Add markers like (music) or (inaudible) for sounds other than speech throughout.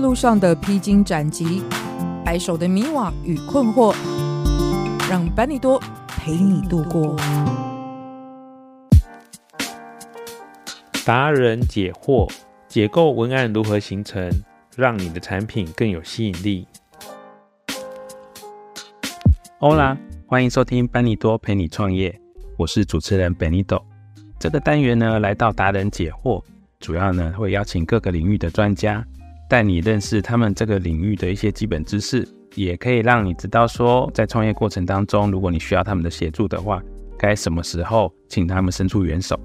路上的披荆斩棘，白手的迷惘与困惑，让班尼多陪你度过。达人解惑：解构文案如何形成，让你的产品更有吸引力？Hola，欢迎收听班尼多陪你创业，我是主持人 Benito。这个单元呢，来到达人解惑，主要呢会邀请各个领域的专家。带你认识他们这个领域的一些基本知识，也可以让你知道说，在创业过程当中，如果你需要他们的协助的话，该什么时候请他们伸出援手。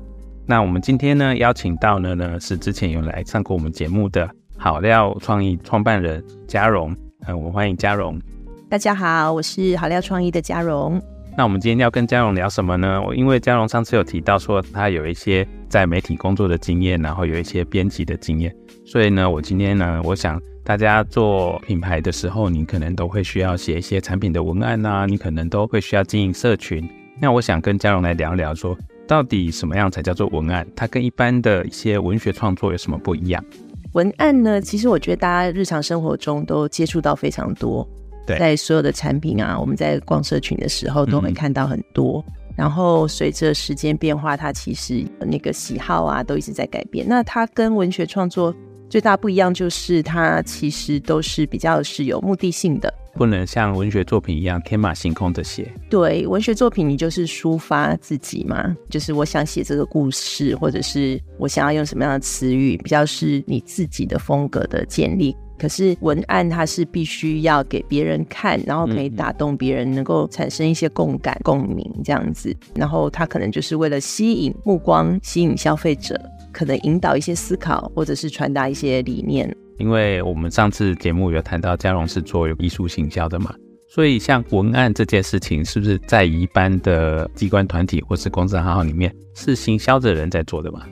那我们今天呢，邀请到的呢是之前有来上过我们节目的好料创意创办人嘉荣，嗯，我们欢迎嘉荣。大家好，我是好料创意的嘉荣。那我们今天要跟嘉荣聊什么呢？因为嘉荣上次有提到说，他有一些在媒体工作的经验，然后有一些编辑的经验。所以呢，我今天呢，我想大家做品牌的时候，你可能都会需要写一些产品的文案啊，你可能都会需要经营社群。那我想跟嘉荣来聊聊，说到底什么样才叫做文案？它跟一般的一些文学创作有什么不一样？文案呢，其实我觉得大家日常生活中都接触到非常多，对，在所有的产品啊，我们在逛社群的时候都会看到很多。嗯然后随着时间变化，它其实那个喜好啊都一直在改变。那它跟文学创作最大不一样就是，它其实都是比较是有目的性的，不能像文学作品一样天马行空的写。对，文学作品你就是抒发自己嘛，就是我想写这个故事，或者是我想要用什么样的词语，比较是你自己的风格的建立。可是文案它是必须要给别人看，然后可以打动别人，能够产生一些共感、共鸣这样子。然后它可能就是为了吸引目光、吸引消费者，可能引导一些思考，或者是传达一些理念。因为我们上次节目有谈到嘉荣是做艺术行销的嘛，所以像文案这件事情，是不是在一般的机关团体或是公司行号里面，是行销的人在做的嘛？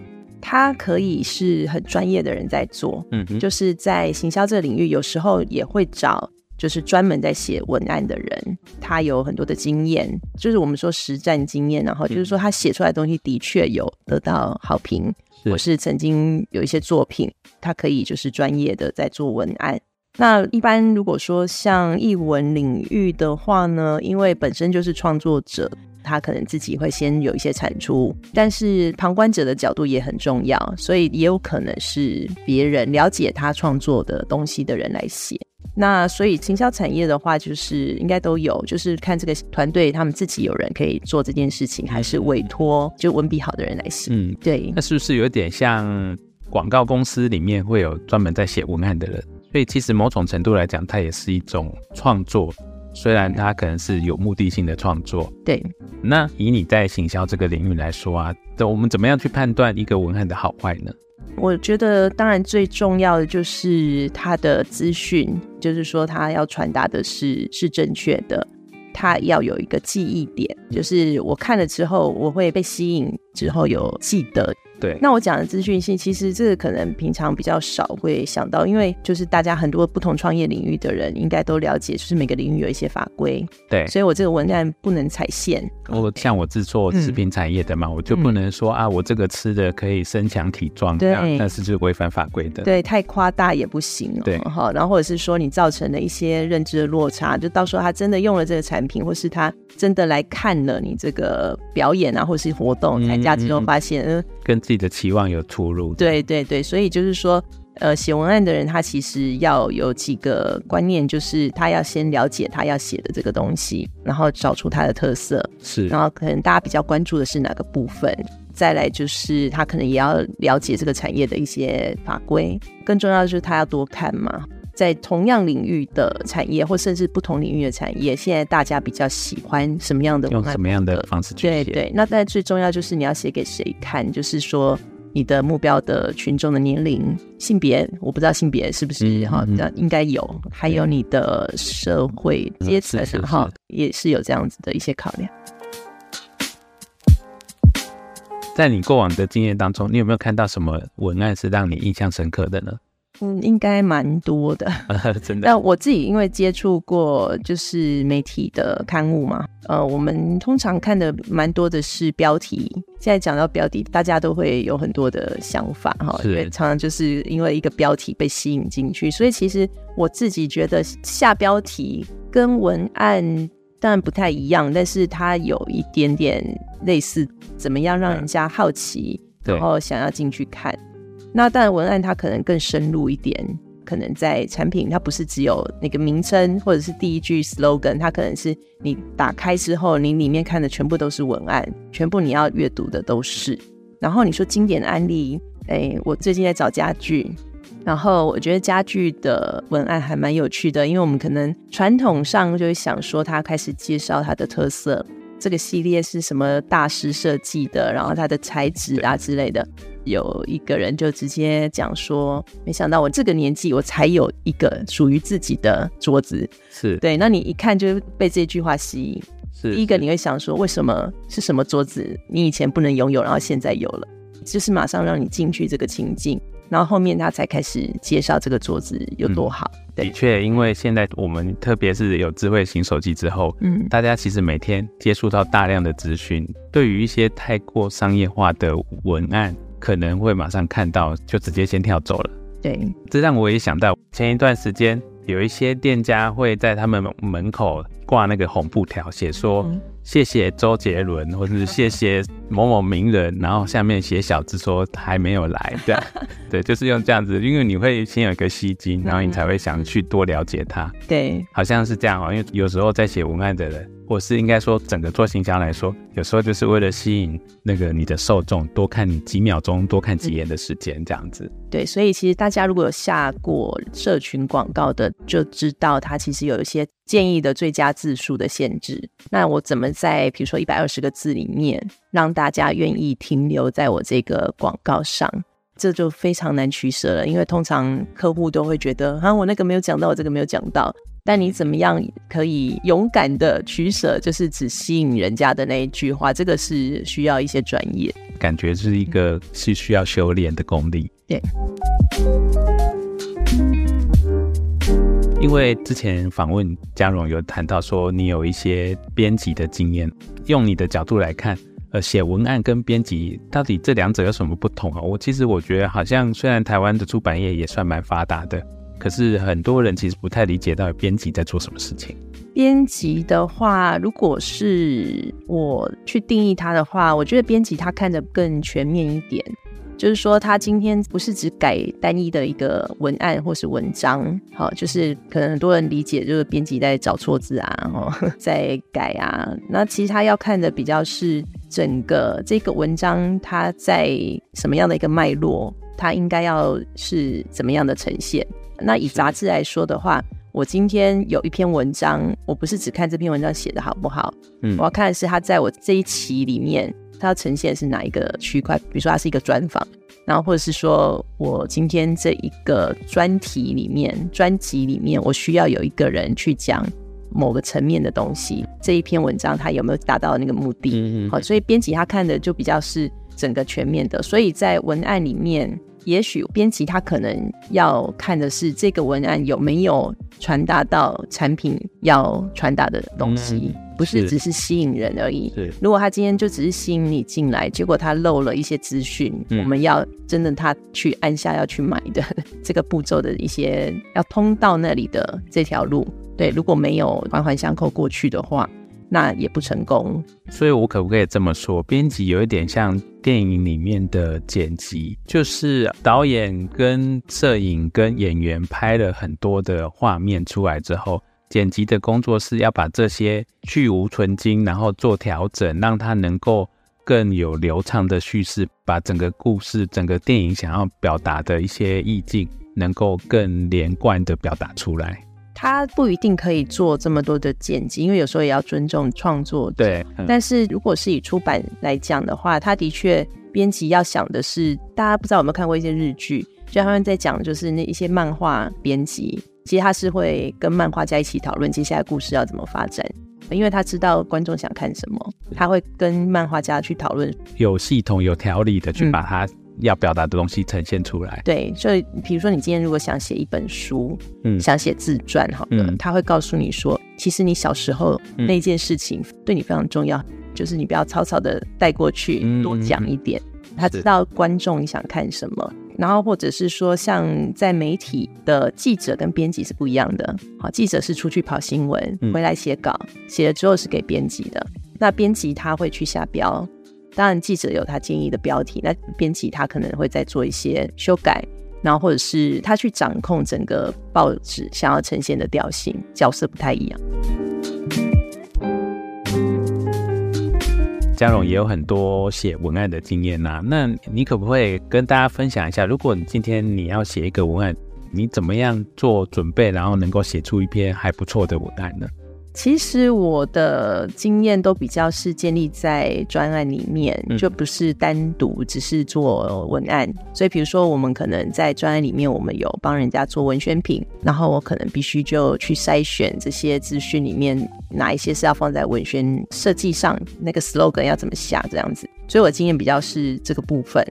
他可以是很专业的人在做，嗯，就是在行销这个领域，有时候也会找就是专门在写文案的人，他有很多的经验，就是我们说实战经验，然后就是说他写出来的东西的确有得到好评，我是曾经有一些作品，他可以就是专业的在做文案。那一般如果说像译文领域的话呢，因为本身就是创作者。他可能自己会先有一些产出，但是旁观者的角度也很重要，所以也有可能是别人了解他创作的东西的人来写。那所以行销产业的话，就是应该都有，就是看这个团队他们自己有人可以做这件事情，还是委托就文笔好的人来写。嗯，对。那是不是有点像广告公司里面会有专门在写文案的人？所以其实某种程度来讲，它也是一种创作。虽然它可能是有目的性的创作，对。那以你在行销这个领域来说啊，我们怎么样去判断一个文案的好坏呢？我觉得，当然最重要的就是它的资讯，就是说它要传达的是是正确的，它要有一个记忆点，就是我看了之后，我会被吸引，之后有记得。对，那我讲的资讯性，其实这个可能平常比较少会想到，因为就是大家很多不同创业领域的人应该都了解，就是每个领域有一些法规。对，所以我这个文案不能踩线。我像我制作食品产业的嘛，嗯、我就不能说啊，我这个吃的可以身强体壮，对，但是就是违反法规的。对，太夸大也不行、哦。对，哈，然后或者是说你造成了一些认知的落差，就到时候他真的用了这个产品，或是他真的来看了你这个表演啊，或是活动参加之后，发现嗯。跟自己的期望有出入。对对对，所以就是说，呃，写文案的人他其实要有几个观念，就是他要先了解他要写的这个东西，然后找出它的特色，是，然后可能大家比较关注的是哪个部分，再来就是他可能也要了解这个产业的一些法规，更重要的就是他要多看嘛。在同样领域的产业，或甚至不同领域的产业，现在大家比较喜欢什么样的？用什么样的方式去写？对对，那但最重要就是你要写给谁看？就是说，你的目标的群众的年龄、性别，我不知道性别是不是哈，那、嗯、应该有，还有你的社会阶层哈，也是有这样子的一些考量。在你过往的经验当中，你有没有看到什么文案是让你印象深刻的呢？嗯，应该蛮多的，(laughs) 真的。那我自己因为接触过就是媒体的刊物嘛，呃，我们通常看的蛮多的是标题。现在讲到标题，大家都会有很多的想法哈，因为常常就是因为一个标题被吸引进去，所以其实我自己觉得下标题跟文案当然不太一样，但是它有一点点类似，怎么样让人家好奇，然后想要进去看。那当然，文案它可能更深入一点，可能在产品，它不是只有那个名称或者是第一句 slogan，它可能是你打开之后，你里面看的全部都是文案，全部你要阅读的都是。然后你说经典的案例，哎，我最近在找家具，然后我觉得家具的文案还蛮有趣的，因为我们可能传统上就会想说，它开始介绍它的特色，这个系列是什么大师设计的，然后它的材质啊之类的。有一个人就直接讲说，没想到我这个年纪，我才有一个属于自己的桌子。是对，那你一看就被这句话吸引。是，第一个你会想说，为什么是什么桌子？你以前不能拥有，然后现在有了，就是马上让你进去这个情境，然后后面他才开始介绍这个桌子有多好。嗯、对的确，因为现在我们特别是有智慧型手机之后，嗯，大家其实每天接触到大量的资讯，对于一些太过商业化的文案。可能会马上看到，就直接先跳走了。对，这让我也想到前一段时间有一些店家会在他们门口挂那个红布条，写说谢谢周杰伦，或者是谢谢某某名人，然后下面写小字说还没有来，对，(laughs) 对，就是用这样子，因为你会先有一个吸睛，然后你才会想去多了解他。对，好像是这样哦，因为有时候在写文案的人。或是应该说，整个做行销来说，有时候就是为了吸引那个你的受众多看你几秒钟、多看几眼的时间，这样子。对，所以其实大家如果有下过社群广告的，就知道它其实有一些建议的最佳字数的限制。那我怎么在比如说一百二十个字里面，让大家愿意停留在我这个广告上？这就非常难取舍了，因为通常客户都会觉得啊，我那个没有讲到，我这个没有讲到。但你怎么样可以勇敢的取舍，就是只吸引人家的那一句话，这个是需要一些专业，感觉是一个是需要修炼的功力。对，因为之前访问嘉荣有谈到说，你有一些编辑的经验，用你的角度来看，呃，写文案跟编辑到底这两者有什么不同啊？我其实我觉得好像虽然台湾的出版业也算蛮发达的。可是很多人其实不太理解到编辑在做什么事情。编辑的话，如果是我去定义它的话，我觉得编辑他看得更全面一点，就是说他今天不是只改单一的一个文案或是文章，好，就是可能很多人理解就是编辑在找错字啊，哦，(laughs) 在改啊。那其实他要看的比较是整个这个文章它在什么样的一个脉络，它应该要是怎么样的呈现。那以杂志来说的话，我今天有一篇文章，我不是只看这篇文章写的好不好，嗯，我要看的是它在我这一期里面，它要呈现是哪一个区块。比如说它是一个专访，然后或者是说我今天这一个专题里面、专辑里面，我需要有一个人去讲某个层面的东西，这一篇文章它有没有达到那个目的？嗯嗯。好，所以编辑他看的就比较是整个全面的，所以在文案里面。也许编辑他可能要看的是这个文案有没有传达到产品要传达的东西，嗯，不是只是吸引人而已。如果他今天就只是吸引你进来，结果他漏了一些资讯，嗯，我们要真的他去按下要去买的 (laughs) 这个步骤的一些要通到那里的这条路，对，如果没有环环相扣过去的话。那也不成功，所以我可不可以这么说？编辑有一点像电影里面的剪辑，就是导演跟摄影跟演员拍了很多的画面出来之后，剪辑的工作室要把这些去无存精，然后做调整，让它能够更有流畅的叙事，把整个故事、整个电影想要表达的一些意境，能够更连贯的表达出来。他不一定可以做这么多的剪辑，因为有时候也要尊重创作者。对，但是如果是以出版来讲的话，他的确编辑要想的是，大家不知道有没有看过一些日剧，就他们在讲，就是那一些漫画编辑，其实他是会跟漫画家一起讨论接下来故事要怎么发展，因为他知道观众想看什么，他会跟漫画家去讨论，有系统、有条理的去把它、嗯。要表达的东西呈现出来。对，所以比如说你今天如果想写一本书，嗯，想写自传，好的，嗯，他会告诉你说，其实你小时候那件事情对你非常重要，嗯，就是你不要草草的带过去，嗯，多讲一点。他知道观众你想看什么，然后或者是说，像在媒体的记者跟编辑是不一样的。好，记者是出去跑新闻，回来写稿，写了之后是给编辑的。那编辑他会去下标。当然，记者有他建议的标题，那编辑他可能会再做一些修改，然后或者是他去掌控整个报纸想要呈现的调性，角色不太一样。嘉荣也有很多写文案的经验呐、那你可不可以跟大家分享一下，如果你今天你要写一个文案，你怎么样做准备，然后能够写出一篇还不错的文案呢？其实我的经验都比较是建立在专案里面，就不是单独只是做文案。所以，比如说我们可能在专案里面，我们有帮人家做文宣品，然后我可能必须就去筛选这些资讯里面哪一些是要放在文宣设计上，那个 slogan 要怎么下这样子。所以我经验比较是这个部分。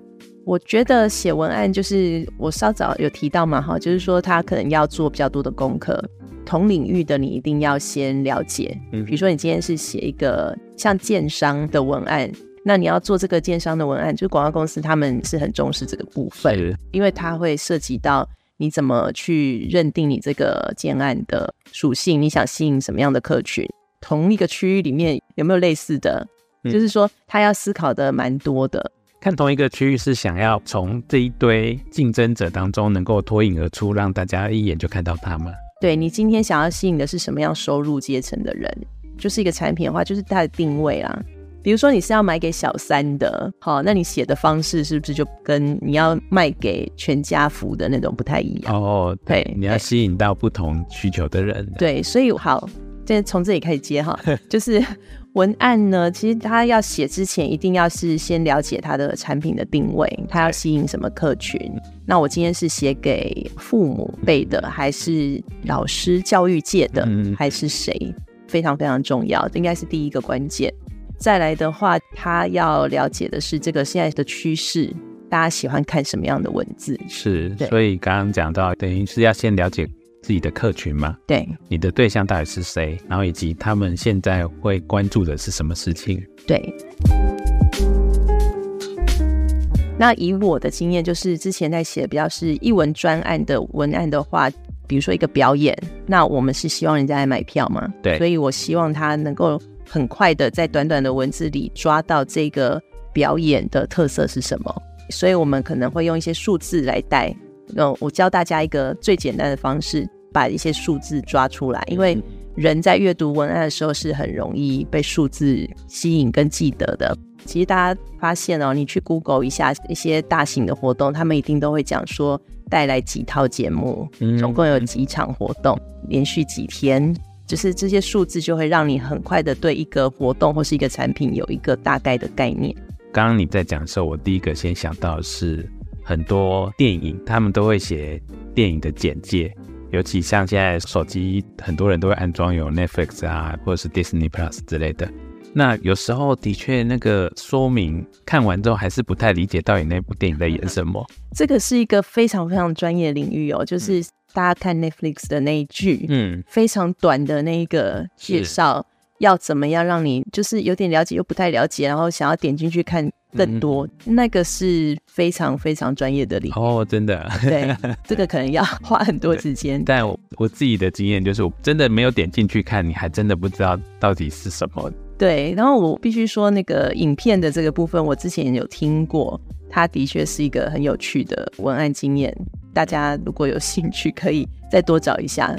我觉得写文案就是我稍早有提到嘛，哈，就是说他可能要做比较多的功课。同领域的你一定要先了解，嗯，比如说你今天是写一个像建商的文案，那你要做这个建商的文案，就是广告公司他们是很重视这个部分，因为它会涉及到你怎么去认定你这个建案的属性，你想吸引什么样的客群，同一个区域里面有没有类似的，嗯，就是说他要思考的蛮多的。看同一个区域是想要从这一堆竞争者当中能够脱颖而出，让大家一眼就看到他们。对，你今天想要吸引的是什么样收入阶层的人？就是一个产品的话，就是它的定位啦。比如说你是要买给小三的，好，那你写的方式是不是就跟你要卖给全家福的那种不太一样？哦，对，对，你要吸引到不同需求的人。对，所以好，现在从这里开始接哈，(laughs) 就是。文案呢，其实他要写之前，一定要是先了解他的产品的定位，他要吸引什么客群。那我今天是写给父母辈的，还是老师教育界的，还是谁？非常非常重要，应该是第一个关键。再来的话，他要了解的是这个现在的趋势，大家喜欢看什么样的文字？是，所以刚刚讲到，等于是要先了解。自己的客群吗？对，你的对象到底是谁？然后以及他们现在会关注的是什么事情？对。那以我的经验，就是之前在写比较是译文专案的文案的话，比如说一个表演，那我们是希望人家来买票嘛？对。所以我希望他能够很快的在短短的文字里抓到这个表演的特色是什么，所以我们可能会用一些数字来带。那我教大家一个最简单的方式，把一些数字抓出来。因为人在阅读文案的时候是很容易被数字吸引跟记得的。其实大家发现哦，你去 Google 一下一些大型的活动，他们一定都会讲说带来几套节目，总共有几场活动，连续几天，就是这些数字就会让你很快的对一个活动或是一个产品有一个大概的概念。刚刚你在讲的时候，我第一个先想到的是。很多电影，他们都会写电影的简介，尤其像现在手机，很多人都会安装有 Netflix 啊，或者是 Disney Plus 之类的。那有时候的确，那个说明看完之后，还是不太理解到底那部电影在演什么。这个是一个非常非常专业领域哦，就是大家看 Netflix 的那一句，嗯，非常短的那一个介绍，要怎么样让你就是有点了解又不太了解，然后想要点进去看。更多，嗯，那个是非常非常专业的领域哦，真的。对，(laughs) 这个可能要花很多时间。但我我自己的经验就是，我真的没有点进去看，你还真的不知道到底是什么。对，然后我必须说，那个影片的这个部分，我之前有听过，它的确是一个很有趣的文案经验。大家如果有兴趣，可以再多找一下。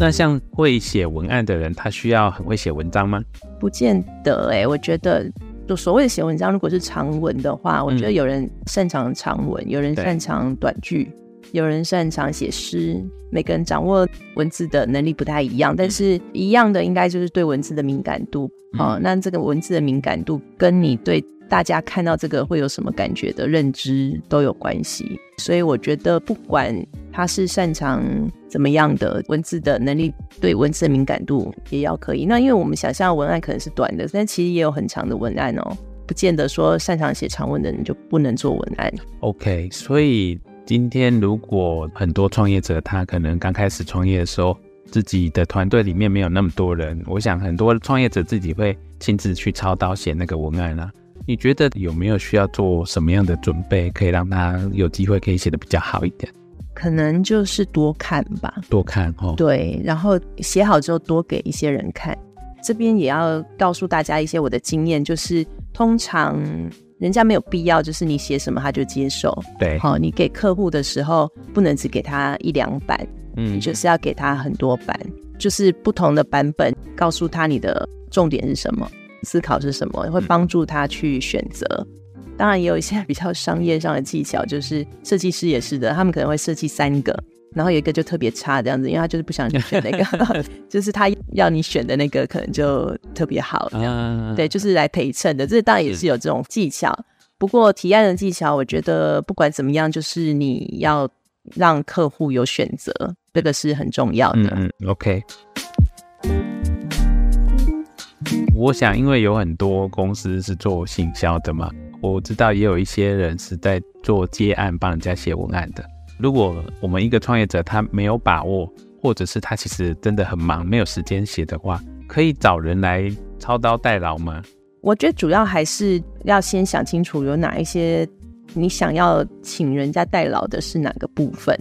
那像会写文案的人，他需要很会写文章吗？不见得哎、欸，我觉得就所谓的写文章，如果是长文的话，我觉得有人擅长长文，有人擅长短句。有人擅长写诗，每个人掌握文字的能力不太一样，但是一样的应该就是对文字的敏感度。哦，那这个文字的敏感度跟你对大家看到这个会有什么感觉的认知都有关系。所以我觉得，不管他是擅长怎么样的文字的能力，对文字的敏感度也要可以。那因为我们想象文案可能是短的，但其实也有很长的文案哦，不见得说擅长写长文的人就不能做文案。OK，所以。今天如果很多创业者他可能刚开始创业的时候，自己的团队里面没有那么多人，我想很多创业者自己会亲自去操刀写那个文案啊。你觉得有没有需要做什么样的准备，可以让他有机会可以写得比较好一点？可能就是多看吧，多看哦。对，然后写好之后多给一些人看。这边也要告诉大家一些我的经验，就是通常。人家没有必要，就是你写什么他就接受。对，好，你给客户的时候不能只给他一两版，嗯，你就是要给他很多版，就是不同的版本，告诉他你的重点是什么，思考是什么，会帮助他去选择。嗯。当然，也有一些比较商业上的技巧，就是设计师也是的，他们可能会设计三个。然后有一个就特别差这样子，因为他就是不想你选那个 (laughs) (laughs) 就是他要你选的那个可能就特别好这样，对，就是来陪衬的。这当然也是有这种技巧，不过提案的技巧，我觉得不管怎么样，就是你要让客户有选择，这个是很重要的。嗯，OK。我想，因为有很多公司是做行销的嘛，我知道也有一些人是在做接案，帮人家写文案的。如果我们一个创业者他没有把握，或者是他其实真的很忙，没有时间写的话，可以找人来操刀代劳吗？我觉得主要还是要先想清楚有哪一些你想要请人家代劳的是哪个部分，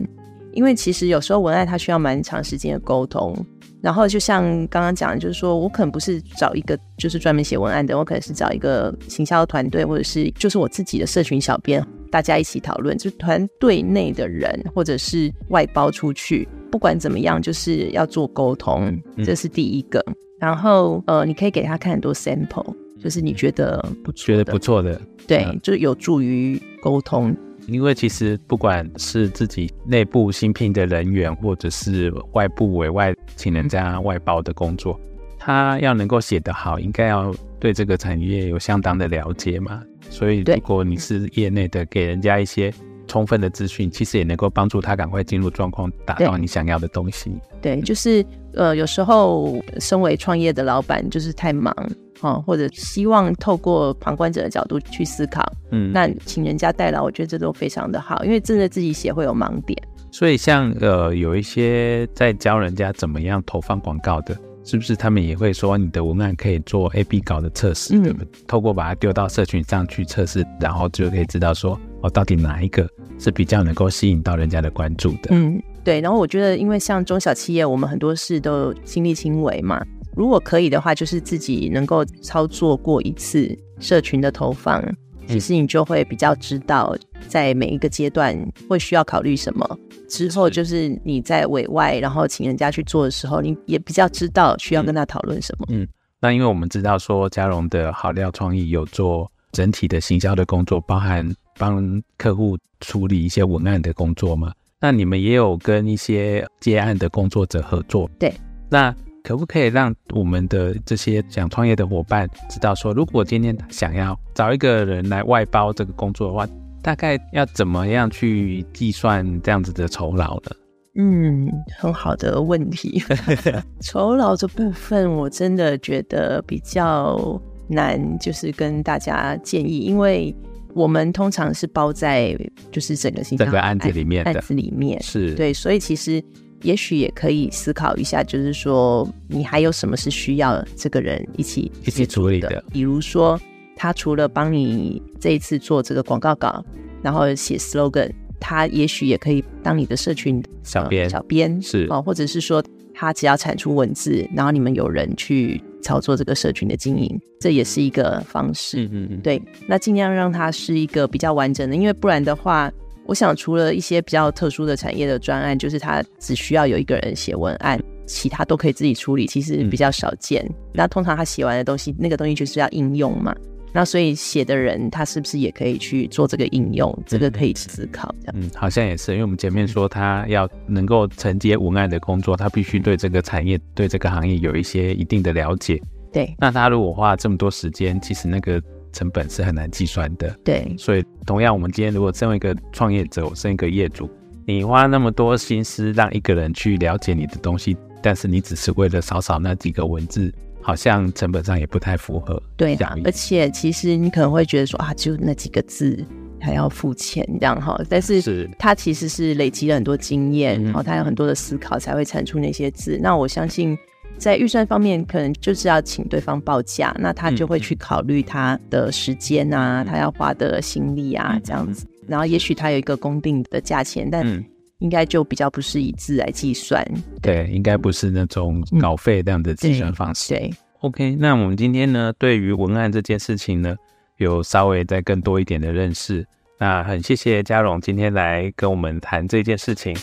因为其实有时候文案它需要蛮长时间的沟通。然后就像刚刚讲的，就是说我可能不是找一个就是专门写文案的，我可能是找一个行销团队，或者是就是我自己的社群小编。大家一起讨论，就团队内的人，或者是外包出去，不管怎么样，就是要做沟通，这是第一个。嗯、然后，呃，你可以给他看很多 sample，就是你觉得不错，觉得不错的，对，嗯、就有助于沟通。因为其实不管是自己内部新聘的人员，或者是外部委外请人家外包的工作，他要能够写得好，应该要对这个产业有相当的了解嘛。所以，如果你是业内的，给人家一些充分的资讯，其实也能够帮助他赶快进入状况，达到你想要的东西。对，就是呃，有时候身为创业的老板，就是太忙哦，或者希望透过旁观者的角度去思考，嗯，那请人家代劳，我觉得这都非常的好，因为真的自己写会有盲点。所以像，呃，有一些在教人家怎么样投放广告的。是不是他们也会说你的文案可以做 AB 稿的测试，嗯？透过把它丢到社群上去测试，然后就可以知道说哦，到底哪一个是比较能够吸引到人家的关注的？嗯，对。然后我觉得，因为像中小企业，我们很多事都亲力亲为嘛。如果可以的话，就是自己能够操作过一次社群的投放，其实你就会比较知道在每一个阶段会需要考虑什么。之后就是你在委外，然后请人家去做的时候，你也比较知道需要跟他讨论什么。嗯，那因为我们知道说嘉荣的好料创意有做整体的行销的工作，包含帮客户处理一些文案的工作嘛。那你们也有跟一些接案的工作者合作。对，那可不可以让我们的这些想创业的伙伴知道说，如果今天想要找一个人来外包这个工作的话，大概要怎么样去计算这样子的酬劳呢？嗯，很好的问题。(laughs) 酬劳这部分我真的觉得比较难，就是跟大家建议，因为我们通常是包在就是整个整个案子里面的案子里面是对，所以其实也许也可以思考一下，就是说你还有什么是需要这个人一起一起处理的，比如说。他除了帮你这一次做这个广告稿，然后写 slogan，他也许也可以当你的社群小编、呃。小编是哦，或者是说他只要产出文字，然后你们有人去操作这个社群的经营，这也是一个方式。嗯嗯嗯，对，那尽量让它是一个比较完整的，因为不然的话，我想除了一些比较特殊的产业的专案，就是他只需要有一个人写文案，其他都可以自己处理，其实比较少见。嗯、那通常他写完的东西，那个东西就是要应用嘛。那所以写的人他是不是也可以去做这个应用？嗯、这个可以思考这样。嗯，好像也是，因为我们前面说他要能够承接文案的工作，他必须对这个产业、对这个行业有一些一定的了解。对，那他如果花这么多时间，其实那个成本是很难计算的。对，所以同样，我们今天如果身为一个创业者，我身为一个业主，你花那么多心思让一个人去了解你的东西，但是你只是为了少少那几个文字。好像成本上也不太符合，对的。而且其实你可能会觉得说啊，就那几个字还要付钱这样哈，但是他其实是累积了很多经验，然后他有很多的思考才会产出那些字。那我相信在预算方面，可能就是要请对方报价，那他就会去考虑他的时间啊，他要花的心力啊这样子。然后也许他有一个公定的价钱，但。应该就比较不是以字来计算，对，对应该不是那种稿费这样的计算方式。，OK，那我们今天呢，对于文案这件事情呢，有稍微再更多一点的认识。那很谢谢嘉荣今天来跟我们谈这件事情。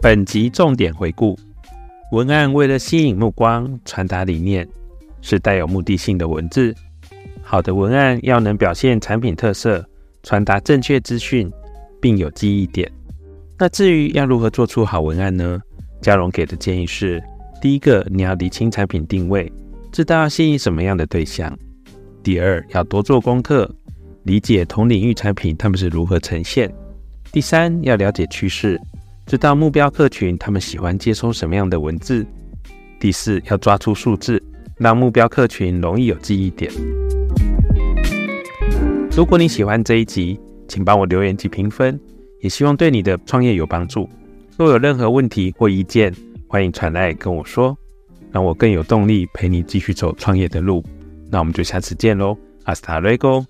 本集重点回顾：文案为了吸引目光、传达理念，是带有目的性的文字。好的文案要能表现产品特色。传达正确资讯，并有记忆点。那至于要如何做出好文案呢？嘉荣给的建议是：第一个，你要理清产品定位，知道要吸引什么样的对象；第二，要多做功课，理解同领域产品他们是如何呈现；第三，要了解趋势，知道目标客群他们喜欢接收什么样的文字；第四，要抓出数字，让目标客群容易有记忆点。如果你喜欢这一集，请帮我留言及评分，也希望对你的创业有帮助。若有任何问题或意见，欢迎传来跟我说，让我更有动力陪你继续走创业的路。那我们就下次见喽，Hasta luego。